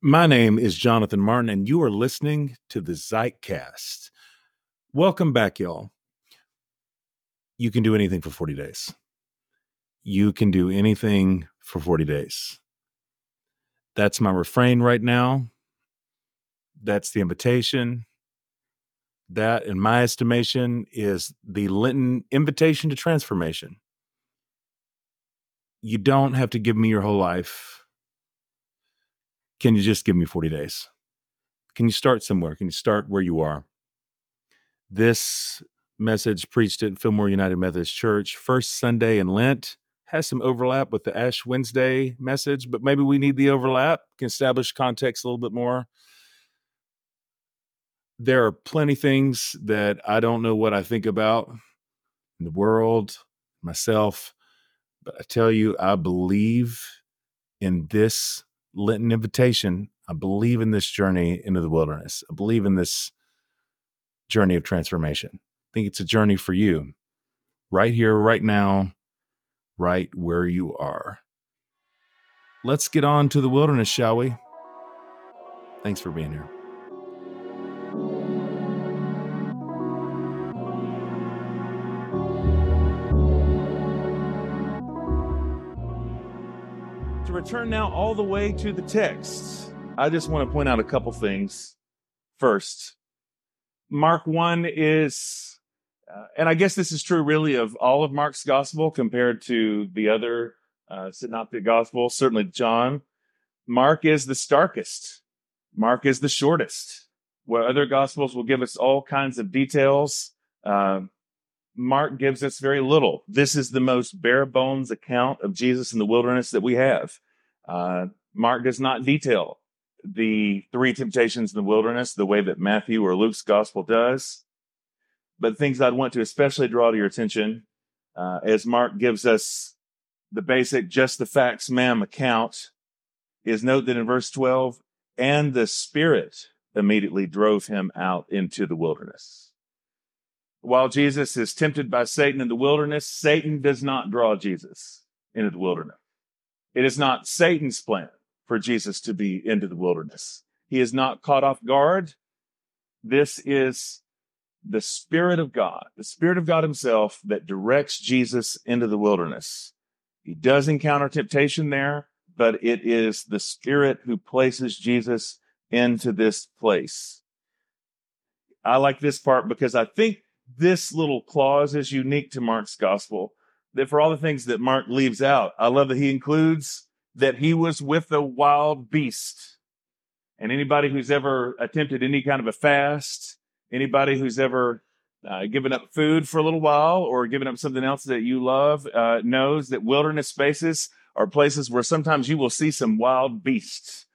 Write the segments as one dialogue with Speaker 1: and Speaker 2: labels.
Speaker 1: My name is Jonathan Martin, and you are listening to the Zeitcast. Welcome back, y'all. You can do anything for 40 days. You can do anything for 40 days. That's my refrain right now. That's the invitation. That, in my estimation, is the Lenten invitation to transformation. You don't have to give me your whole life can you just give me 40 days? Can you start somewhere? Can you start where you are? This message preached at Fillmore United Methodist Church, first Sunday in Lent, has some overlap with the Ash Wednesday message, but maybe we need the overlap, can establish context a little bit more. There are plenty things that I don't know what I think about in the world, myself, but I tell you, I believe in this Lenten invitation. I believe in this journey into the wilderness. I believe in this journey of transformation. I think it's a journey for you right here, right now, right where you are. Let's get on to the wilderness, shall we? Thanks for being here. Return now all the way to the text. I just want to point out a couple things. First, Mark 1 is, uh, and I guess this is true really of all of Mark's gospel compared to the other uh, synoptic gospel, certainly John. Mark is the starkest. Mark is the shortest. Where other gospels will give us all kinds of details, uh, Mark gives us very little. This is the most bare bones account of Jesus in the wilderness that we have. Uh, Mark does not detail the three temptations in the wilderness the way that Matthew or Luke's gospel does. But things I'd want to especially draw to your attention uh, as Mark gives us the basic just the facts, ma'am account is note that in verse 12, and the Spirit immediately drove him out into the wilderness. While Jesus is tempted by Satan in the wilderness, Satan does not draw Jesus into the wilderness. It is not Satan's plan for Jesus to be into the wilderness. He is not caught off guard. This is the Spirit of God, the Spirit of God Himself that directs Jesus into the wilderness. He does encounter temptation there, but it is the Spirit who places Jesus into this place. I like this part because I think this little clause is unique to Mark's gospel that for all the things that Mark leaves out, I love that he includes that he was with a wild beast. And anybody who's ever attempted any kind of a fast, anybody who's ever uh, given up food for a little while or given up something else that you love uh, knows that wilderness spaces are places where sometimes you will see some wild beasts.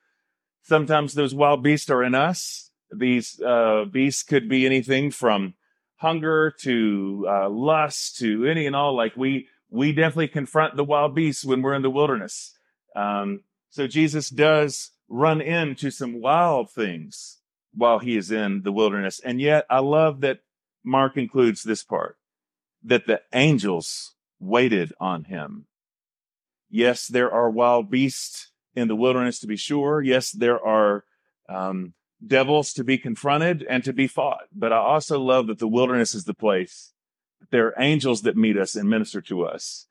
Speaker 1: Sometimes those wild beasts are in us. These uh, beasts could be anything from hunger to uh, lust to any and all. Like we we definitely confront the wild beasts when we're in the wilderness. Um, so Jesus does run into some wild things while he is in the wilderness, and yet I love that Mark includes this part that the angels waited on him. Yes, there are wild beasts in the wilderness to be sure. Yes, there are um, devils to be confronted and to be fought. But I also love that the wilderness is the place. There are angels that meet us and minister to us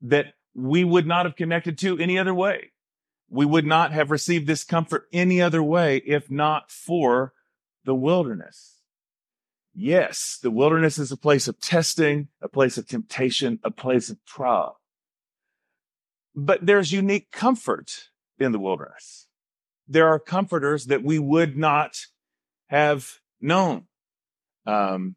Speaker 1: that we would not have connected to any other way. We would not have received this comfort any other way if not for the wilderness. Yes, the wilderness is a place of testing, a place of temptation, a place of trial. But there's unique comfort in the wilderness there are comforters that we would not have known. Um,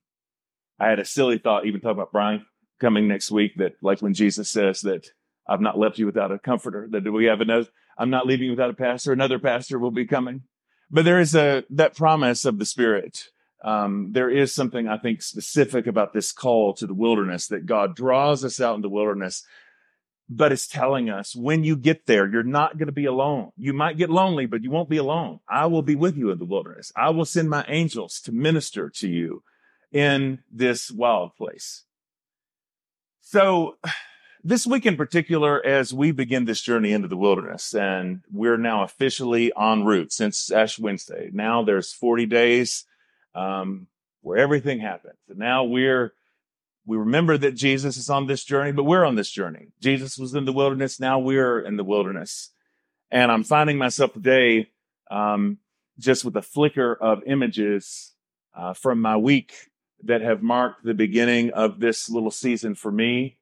Speaker 1: I had a silly thought, even talking about Brian coming next week, that like when Jesus says that I've not left you without a comforter, that we have another, I'm not leaving you without a pastor, another pastor will be coming. But there is a, that promise of the Spirit. Um, there is something I think specific about this call to the wilderness that God draws us out in the wilderness but it's telling us when you get there, you're not going to be alone. You might get lonely, but you won't be alone. I will be with you in the wilderness. I will send my angels to minister to you in this wild place. So this week in particular, as we begin this journey into the wilderness, and we're now officially en route since Ash Wednesday. Now there's 40 days um, where everything happens. And now we're we remember that Jesus is on this journey, but we're on this journey. Jesus was in the wilderness. Now we're in the wilderness. And I'm finding myself today um, just with a flicker of images uh, from my week that have marked the beginning of this little season for me.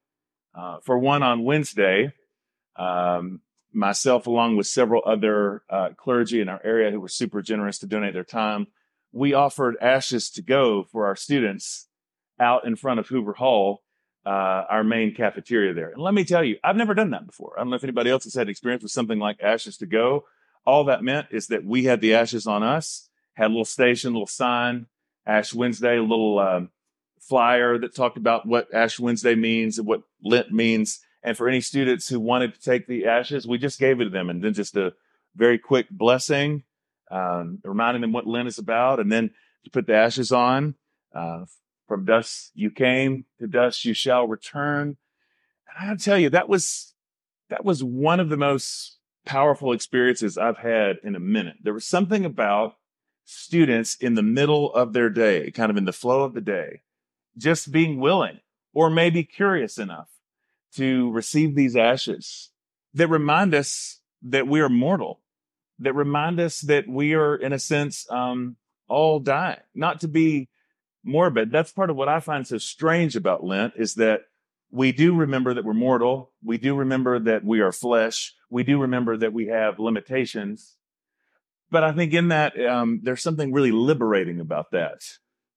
Speaker 1: Uh, for one, on Wednesday, um, myself, along with several other uh, clergy in our area who were super generous to donate their time, we offered ashes to go for our students out in front of Hoover Hall, uh, our main cafeteria there. And let me tell you, I've never done that before. I don't know if anybody else has had experience with something like ashes to go. All that meant is that we had the ashes on us, had a little station, little sign, Ash Wednesday, a little um, flyer that talked about what Ash Wednesday means and what Lent means. And for any students who wanted to take the ashes, we just gave it to them and then just a very quick blessing, um, reminding them what Lent is about. And then to put the ashes on. Uh, from dust you came, to dust you shall return. And I'll tell you, that was that was one of the most powerful experiences I've had in a minute. There was something about students in the middle of their day, kind of in the flow of the day, just being willing or maybe curious enough to receive these ashes that remind us that we are mortal, that remind us that we are, in a sense, um, all dying, not to be morbid. That's part of what I find so strange about Lent is that we do remember that we're mortal. We do remember that we are flesh. We do remember that we have limitations. But I think in that, um, there's something really liberating about that.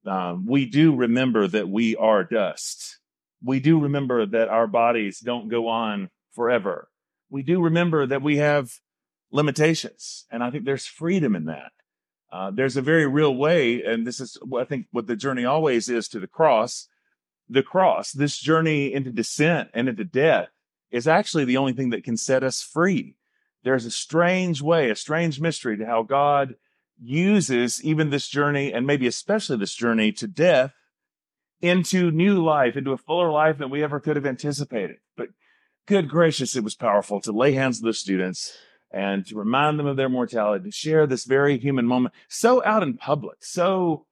Speaker 1: Um, we do remember that we are dust. We do remember that our bodies don't go on forever. We do remember that we have limitations. And I think there's freedom in that. Uh, there's a very real way, and this is I think what the journey always is to the cross. The cross, this journey into descent and into death, is actually the only thing that can set us free. There's a strange way, a strange mystery to how God uses even this journey, and maybe especially this journey to death, into new life, into a fuller life than we ever could have anticipated. But good gracious, it was powerful to lay hands on the students and to remind them of their mortality, to share this very human moment, so out in public, so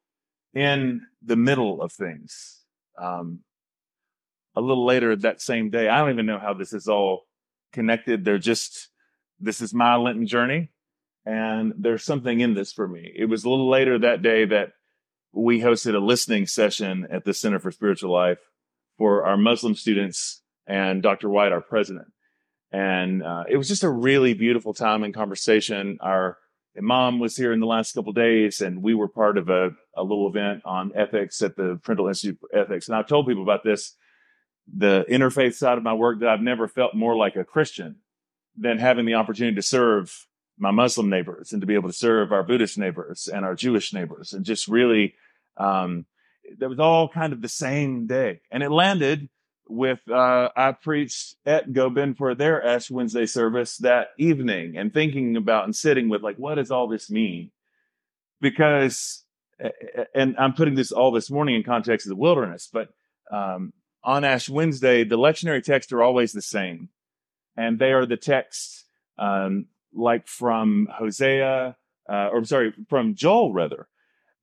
Speaker 1: in the middle of things. Um, a little later that same day, I don't even know how this is all connected. They're just, this is my Lenten journey, and there's something in this for me. It was a little later that day that we hosted a listening session at the Center for Spiritual Life for our Muslim students and Dr. White, our president. And uh, it was just a really beautiful time and conversation. Our Imam was here in the last couple days, and we were part of a, a little event on ethics at the Prindle Institute for Ethics. And I've told people about this, the interfaith side of my work, that I've never felt more like a Christian than having the opportunity to serve my Muslim neighbors and to be able to serve our Buddhist neighbors and our Jewish neighbors, and just really, um, that was all kind of the same day. And it landed with uh, I preached at Gobin for their Ash Wednesday service that evening and thinking about and sitting with like, what does all this mean? Because, and I'm putting this all this morning in context of the wilderness, but um, on Ash Wednesday, the lectionary texts are always the same, and they are the texts um, like from Hosea, uh, or I'm sorry, from Joel rather,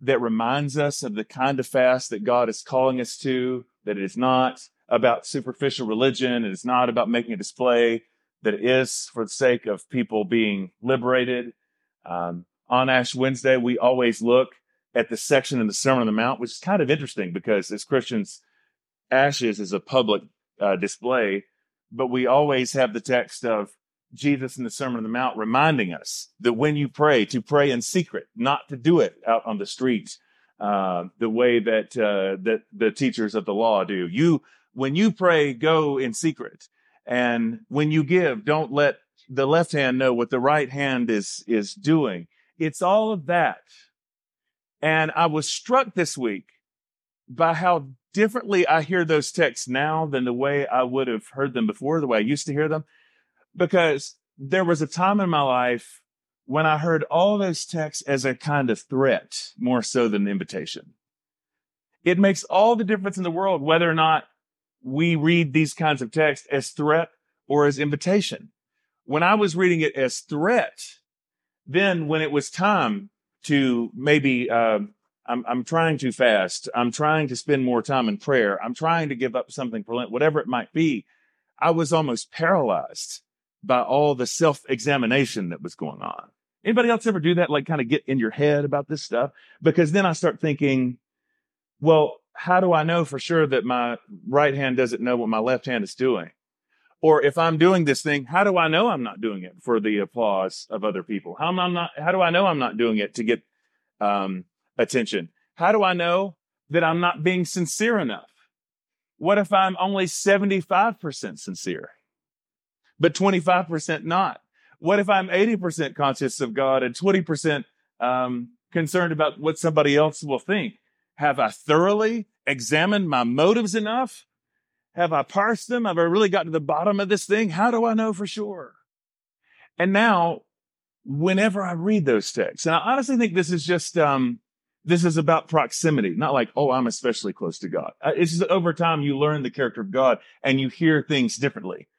Speaker 1: that reminds us of the kind of fast that God is calling us to. That it is not about superficial religion. It is not about making a display. That it is for the sake of people being liberated. Um, on Ash Wednesday, we always look at the section in the Sermon on the Mount, which is kind of interesting because as Christians, ashes is a public uh, display, but we always have the text of Jesus in the Sermon on the Mount reminding us that when you pray, to pray in secret, not to do it out on the streets, uh, the way that uh, that the teachers of the law do. You when you pray, go in secret. And when you give, don't let the left hand know what the right hand is, is doing. It's all of that. And I was struck this week by how differently I hear those texts now than the way I would have heard them before, the way I used to hear them. Because there was a time in my life when I heard all those texts as a kind of threat more so than an invitation. It makes all the difference in the world whether or not we read these kinds of texts as threat or as invitation. When I was reading it as threat, then when it was time to maybe, uh, I'm, I'm trying to fast, I'm trying to spend more time in prayer, I'm trying to give up something for Lent, whatever it might be, I was almost paralyzed by all the self examination that was going on. Anybody else ever do that? Like kind of get in your head about this stuff? Because then I start thinking, well, how do I know for sure that my right hand doesn't know what my left hand is doing? Or if I'm doing this thing, how do I know I'm not doing it for the applause of other people? How am I not, how do I know I'm not doing it to get, um, attention? How do I know that I'm not being sincere enough? What if I'm only 75% sincere, but 25% not? What if I'm 80% conscious of God and 20% um, concerned about what somebody else will think? Have I thoroughly examined my motives enough? Have I parsed them? Have I really got to the bottom of this thing? How do I know for sure? And now, whenever I read those texts, and I honestly think this is just, um, this is about proximity, not like, oh, I'm especially close to God. Uh, it's just over time you learn the character of God and you hear things differently.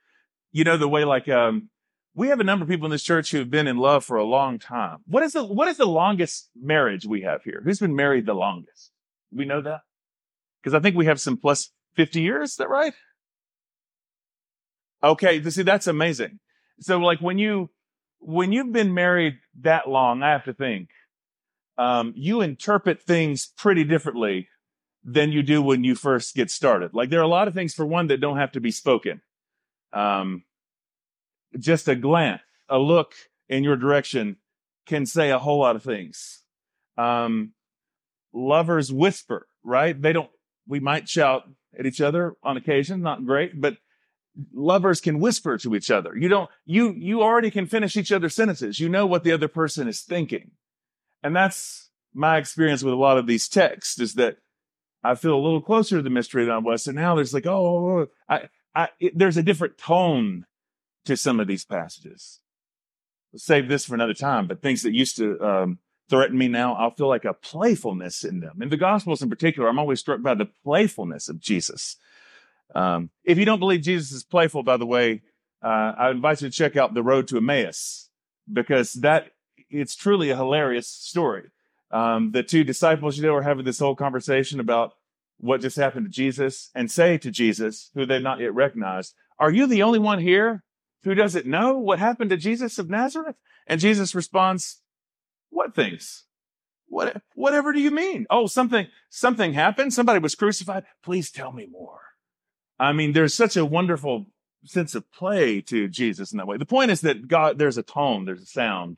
Speaker 1: You know, the way like, um, we have a number of people in this church who have been in love for a long time. What is the, what is the longest marriage we have here? Who's been married the longest? We know that? Because I think we have some plus 50 years. Is that right? Okay. See, that's amazing. So like when you, when you've been married that long, I have to think, um, you interpret things pretty differently than you do when you first get started. Like there are a lot of things for one that don't have to be spoken. Um, just a glance, a look in your direction can say a whole lot of things. Um, lovers whisper, right? They don't, we might shout at each other on occasion, not great, but lovers can whisper to each other. You don't, you, you already can finish each other's sentences. You know what the other person is thinking. And that's my experience with a lot of these texts is that I feel a little closer to the mystery than I was. And now there's like, oh, oh, oh I, I, it, there's a different tone to some of these passages. We'll save this for another time, but things that used to, um, threaten me now, I'll feel like a playfulness in them. In the Gospels in particular, I'm always struck by the playfulness of Jesus. Um, if you don't believe Jesus is playful, by the way, uh, I invite you to check out The Road to Emmaus because that it's truly a hilarious story. Um, the two disciples, you know, are having this whole conversation about what just happened to Jesus and say to Jesus, who they've not yet recognized, are you the only one here who doesn't know what happened to Jesus of Nazareth? And Jesus responds, what things? What, whatever do you mean? Oh, something, something happened. Somebody was crucified. Please tell me more. I mean, there's such a wonderful sense of play to Jesus in that way. The point is that God, there's a tone, there's a sound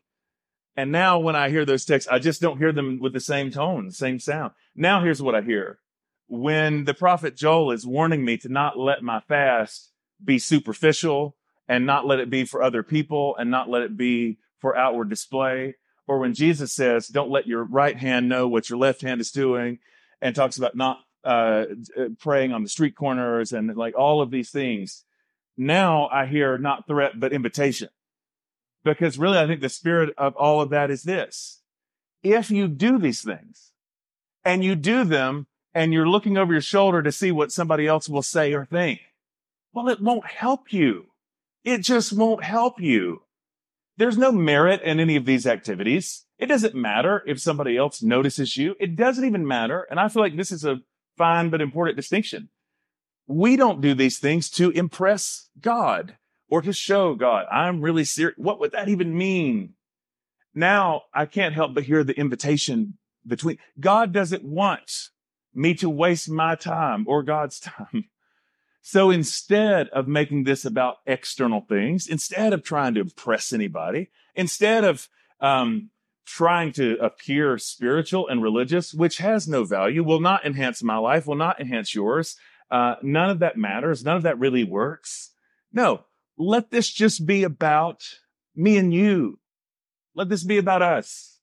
Speaker 1: and now when I hear those texts, I just don't hear them with the same tone, same sound. Now here's what I hear. When the prophet Joel is warning me to not let my fast be superficial and not let it be for other people and not let it be for outward display, or when Jesus says, don't let your right hand know what your left hand is doing and talks about not uh, praying on the street corners and like all of these things. Now I hear not threat, but invitation. Because really, I think the spirit of all of that is this. If you do these things and you do them and you're looking over your shoulder to see what somebody else will say or think, well, it won't help you. It just won't help you. There's no merit in any of these activities. It doesn't matter if somebody else notices you. It doesn't even matter. And I feel like this is a fine but important distinction. We don't do these things to impress God or to show God, I'm really serious. What would that even mean? Now I can't help but hear the invitation between God doesn't want me to waste my time or God's time. So instead of making this about external things, instead of trying to impress anybody, instead of um, trying to appear spiritual and religious, which has no value, will not enhance my life, will not enhance yours. Uh, none of that matters. None of that really works. No, let this just be about me and you. Let this be about us.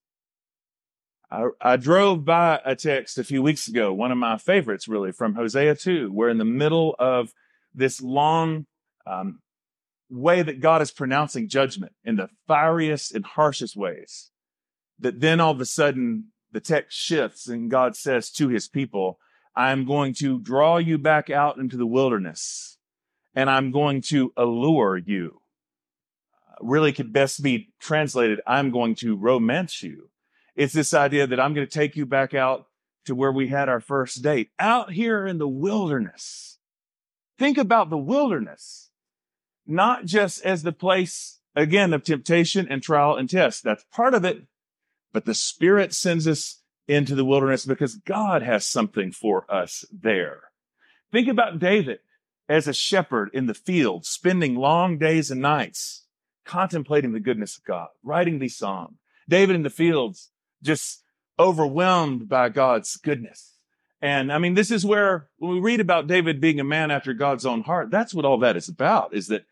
Speaker 1: I, I, drove by a text a few weeks ago, one of my favorites really from Hosea 2. We're in the middle of this long um, way that God is pronouncing judgment in the fieriest and harshest ways. That then all of a sudden the text shifts and God says to his people, I'm going to draw you back out into the wilderness and I'm going to allure you. Really could best be translated, I'm going to romance you. It's this idea that I'm going to take you back out to where we had our first date, out here in the wilderness. Think about the wilderness, not just as the place, again, of temptation and trial and test. That's part of it. But the Spirit sends us into the wilderness because God has something for us there. Think about David as a shepherd in the field, spending long days and nights contemplating the goodness of God, writing these songs. David in the fields, just overwhelmed by God's goodness. And I mean, this is where when we read about David being a man after God's own heart, that's what all that is about, is that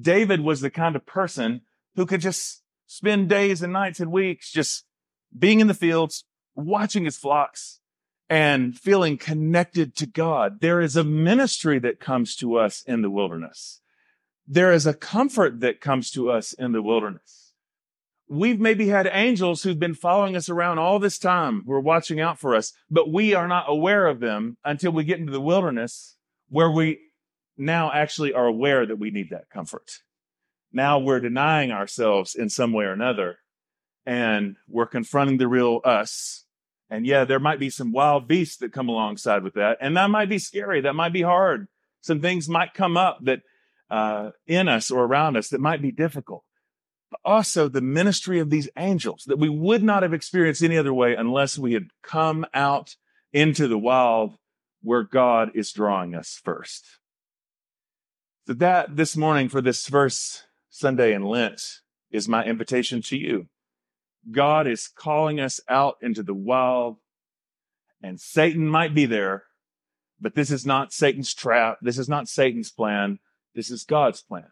Speaker 1: David was the kind of person who could just spend days and nights and weeks just being in the fields, watching his flocks and feeling connected to God. There is a ministry that comes to us in the wilderness. There is a comfort that comes to us in the wilderness. We've maybe had angels who've been following us around all this time who are watching out for us, but we are not aware of them until we get into the wilderness where we now actually are aware that we need that comfort. Now we're denying ourselves in some way or another and we're confronting the real us. And yeah, there might be some wild beasts that come alongside with that. And that might be scary. That might be hard. Some things might come up that, uh, in us or around us that might be difficult. But also the ministry of these angels that we would not have experienced any other way unless we had come out into the wild where God is drawing us first. So that this morning for this first Sunday in Lent is my invitation to you. God is calling us out into the wild and Satan might be there, but this is not Satan's trap. This is not Satan's plan. This is God's plan.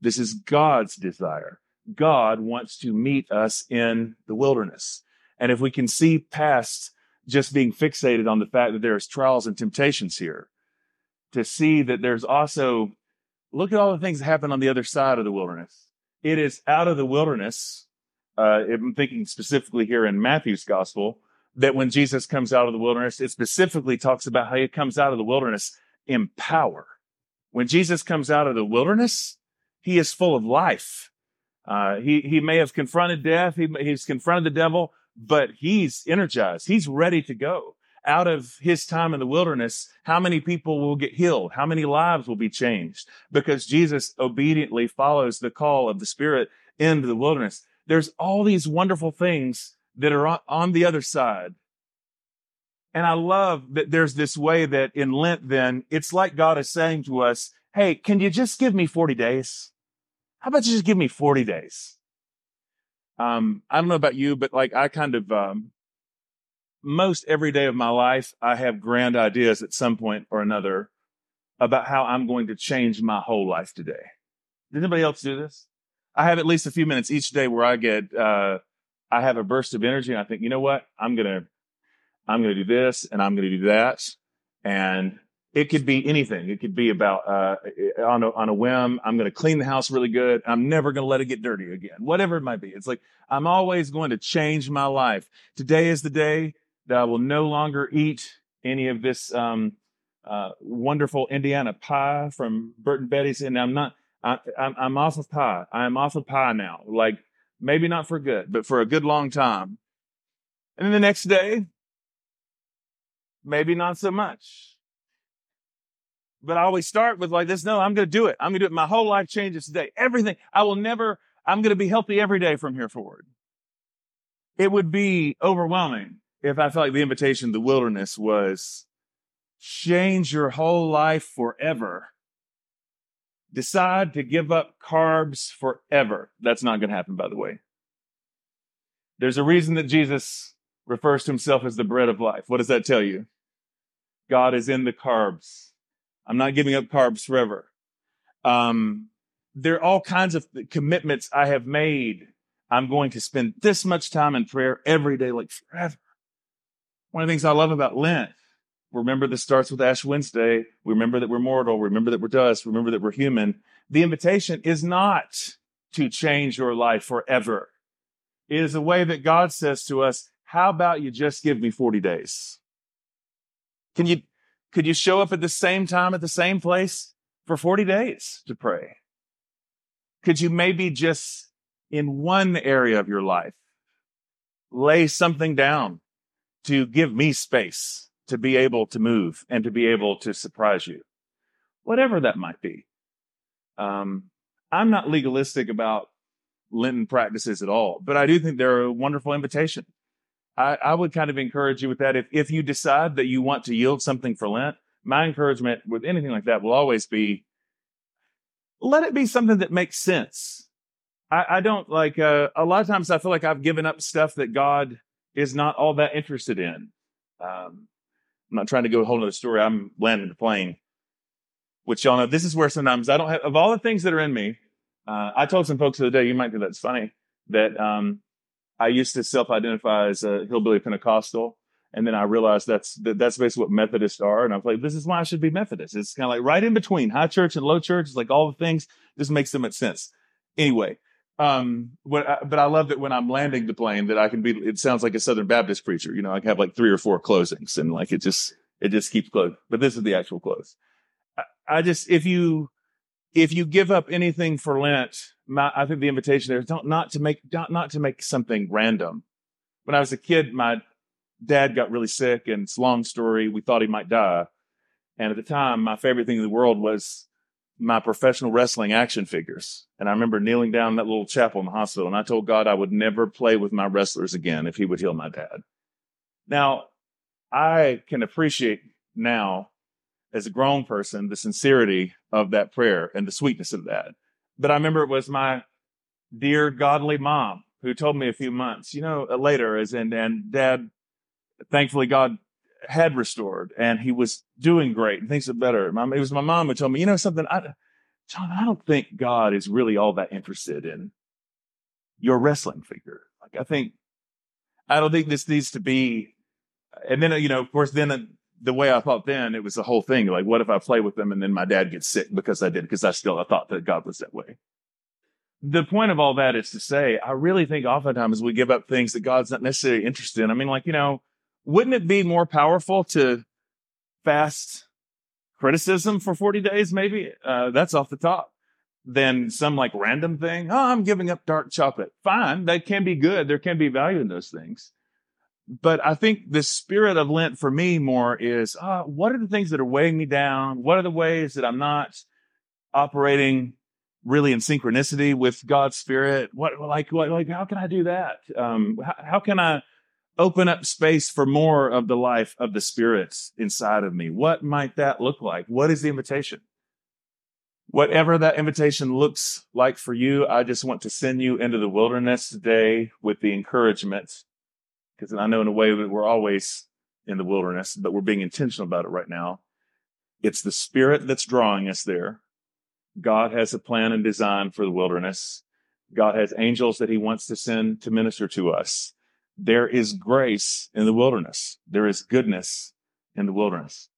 Speaker 1: This is God's desire. God wants to meet us in the wilderness. And if we can see past just being fixated on the fact that there's trials and temptations here, to see that there's also, look at all the things that happen on the other side of the wilderness. It is out of the wilderness uh, I'm thinking specifically here in Matthew's gospel, that when Jesus comes out of the wilderness, it specifically talks about how he comes out of the wilderness in power. When Jesus comes out of the wilderness, he is full of life. Uh, he, he may have confronted death. He, he's confronted the devil, but he's energized. He's ready to go out of his time in the wilderness. How many people will get healed? How many lives will be changed? Because Jesus obediently follows the call of the spirit into the wilderness there's all these wonderful things that are on the other side. And I love that there's this way that in Lent, then it's like God is saying to us, Hey, can you just give me 40 days? How about you just give me 40 days? Um, I don't know about you, but like I kind of, um, most every day of my life, I have grand ideas at some point or another about how I'm going to change my whole life today. Does anybody else do this? I have at least a few minutes each day where I get, uh, I have a burst of energy and I think, you know what? I'm to, I'm to do this and I'm to do that. And it could be anything. It could be about, uh, on a, on a whim. I'm going to clean the house really good. I'm never going to let it get dirty again. Whatever it might be. It's like, I'm always going to change my life. Today is the day that I will no longer eat any of this, um, uh, wonderful Indiana pie from Bert and Betty's. And I'm not, I, I'm, I'm off of pie. I'm off of pie now. Like maybe not for good, but for a good long time. And then the next day, maybe not so much. But I always start with like this. No, I'm going to do it. I'm going to do it. My whole life changes today. Everything. I will never, I'm going to be healthy every day from here forward. It would be overwhelming if I felt like the invitation, to the wilderness was change your whole life forever decide to give up carbs forever. That's not going to happen, by the way. There's a reason that Jesus refers to himself as the bread of life. What does that tell you? God is in the carbs. I'm not giving up carbs forever. Um, there are all kinds of commitments I have made. I'm going to spend this much time in prayer every day, like forever. One of the things I love about Lent remember this starts with Ash Wednesday. We remember that we're mortal. Remember that we're dust. Remember that we're human. The invitation is not to change your life forever. It is a way that God says to us, how about you just give me 40 days? Can you, Could you show up at the same time at the same place for 40 days to pray? Could you maybe just in one area of your life lay something down to give me space to be able to move and to be able to surprise you? Whatever that might be. Um, I'm not legalistic about Lenten practices at all, but I do think they're a wonderful invitation. I, I would kind of encourage you with that. If, if you decide that you want to yield something for Lent, my encouragement with anything like that will always be let it be something that makes sense. I, I don't like, uh, a lot of times I feel like I've given up stuff that God is not all that interested in. Um, I'm not trying to go a whole other story. I'm landing the plane, which y'all know this is where sometimes I don't have, of all the things that are in me, uh, I told some folks the other day, you might think that's funny, that um, I used to self-identify as a hillbilly Pentecostal, and then I realized that's that, that's basically what Methodists are, and I was like, this is why I should be Methodist. It's kind of like right in between high church and low church. It's like all the things. This makes so much sense. Anyway, um, what, I, but I love that when I'm landing the plane that I can be. It sounds like a Southern Baptist preacher. You know, I can have like three or four closings, and like it just it just keeps closing. But this is the actual close. I, I just if you if you give up anything for Lent, my, I think the invitation there is don't, not to make, not, not to make something random. When I was a kid, my dad got really sick and it's a long story. We thought he might die. And at the time, my favorite thing in the world was my professional wrestling action figures. And I remember kneeling down in that little chapel in the hospital and I told God I would never play with my wrestlers again if he would heal my dad. Now, I can appreciate now as a grown person the sincerity of that prayer and the sweetness of that. But I remember it was my dear godly mom who told me a few months, you know, later, as in, and dad, thankfully God had restored and he was doing great and things are better. it was my mom who told me, you know, something, I, John, I don't think God is really all that interested in your wrestling figure. Like, I think, I don't think this needs to be, and then, you know, of course, then uh, the way I thought then, it was the whole thing. Like, what if I play with them and then my dad gets sick because I did? Because I still I thought that God was that way. The point of all that is to say, I really think oftentimes we give up things that God's not necessarily interested in. I mean, like, you know, wouldn't it be more powerful to fast criticism for 40 days, maybe? Uh, that's off the top than some like random thing. Oh, I'm giving up dark chocolate. Fine. That can be good. There can be value in those things but I think the spirit of Lent for me more is uh, what are the things that are weighing me down? What are the ways that I'm not operating really in synchronicity with God's spirit? What like what, like how can I do that? Um, how, how can I open up space for more of the life of the spirits inside of me? What might that look like? What is the invitation? Whatever that invitation looks like for you, I just want to send you into the wilderness today with the encouragement because I know in a way that we're always in the wilderness, but we're being intentional about it right now. It's the spirit that's drawing us there. God has a plan and design for the wilderness. God has angels that he wants to send to minister to us. There is grace in the wilderness. There is goodness in the wilderness.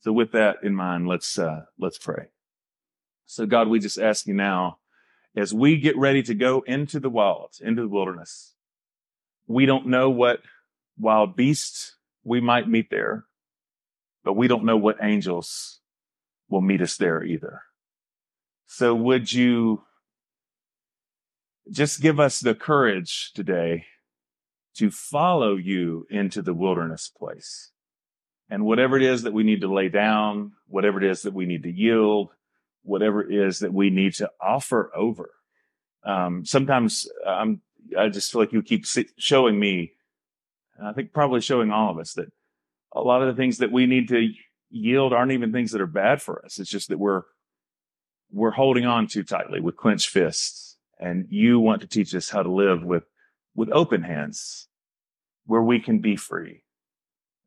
Speaker 1: So with that in mind, let's, uh, let's pray. So God, we just ask you now, as we get ready to go into the wilds, into the wilderness, we don't know what wild beasts we might meet there, but we don't know what angels will meet us there either. So would you just give us the courage today to follow you into the wilderness place? And whatever it is that we need to lay down, whatever it is that we need to yield, whatever it is that we need to offer over. Um, sometimes I'm I just feel like you keep showing me, and I think probably showing all of us that a lot of the things that we need to yield aren't even things that are bad for us. It's just that we're we're holding on too tightly with clenched fists. And you want to teach us how to live with with open hands, where we can be free.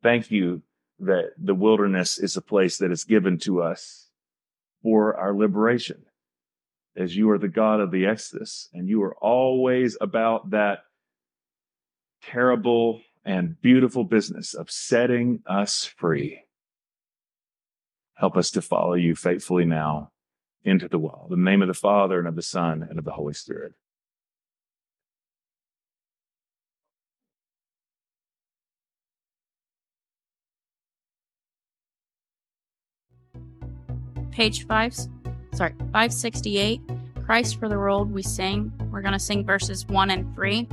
Speaker 1: Thank you that the wilderness is a place that is given to us for our liberation as you are the God of the Exodus, and you are always about that terrible and beautiful business of setting us free. Help us to follow you faithfully now into the world. In the name of the Father and of the Son and of the Holy Spirit.
Speaker 2: Page five, sorry, 568, Christ for the World, we sing. We're going to sing verses one and three.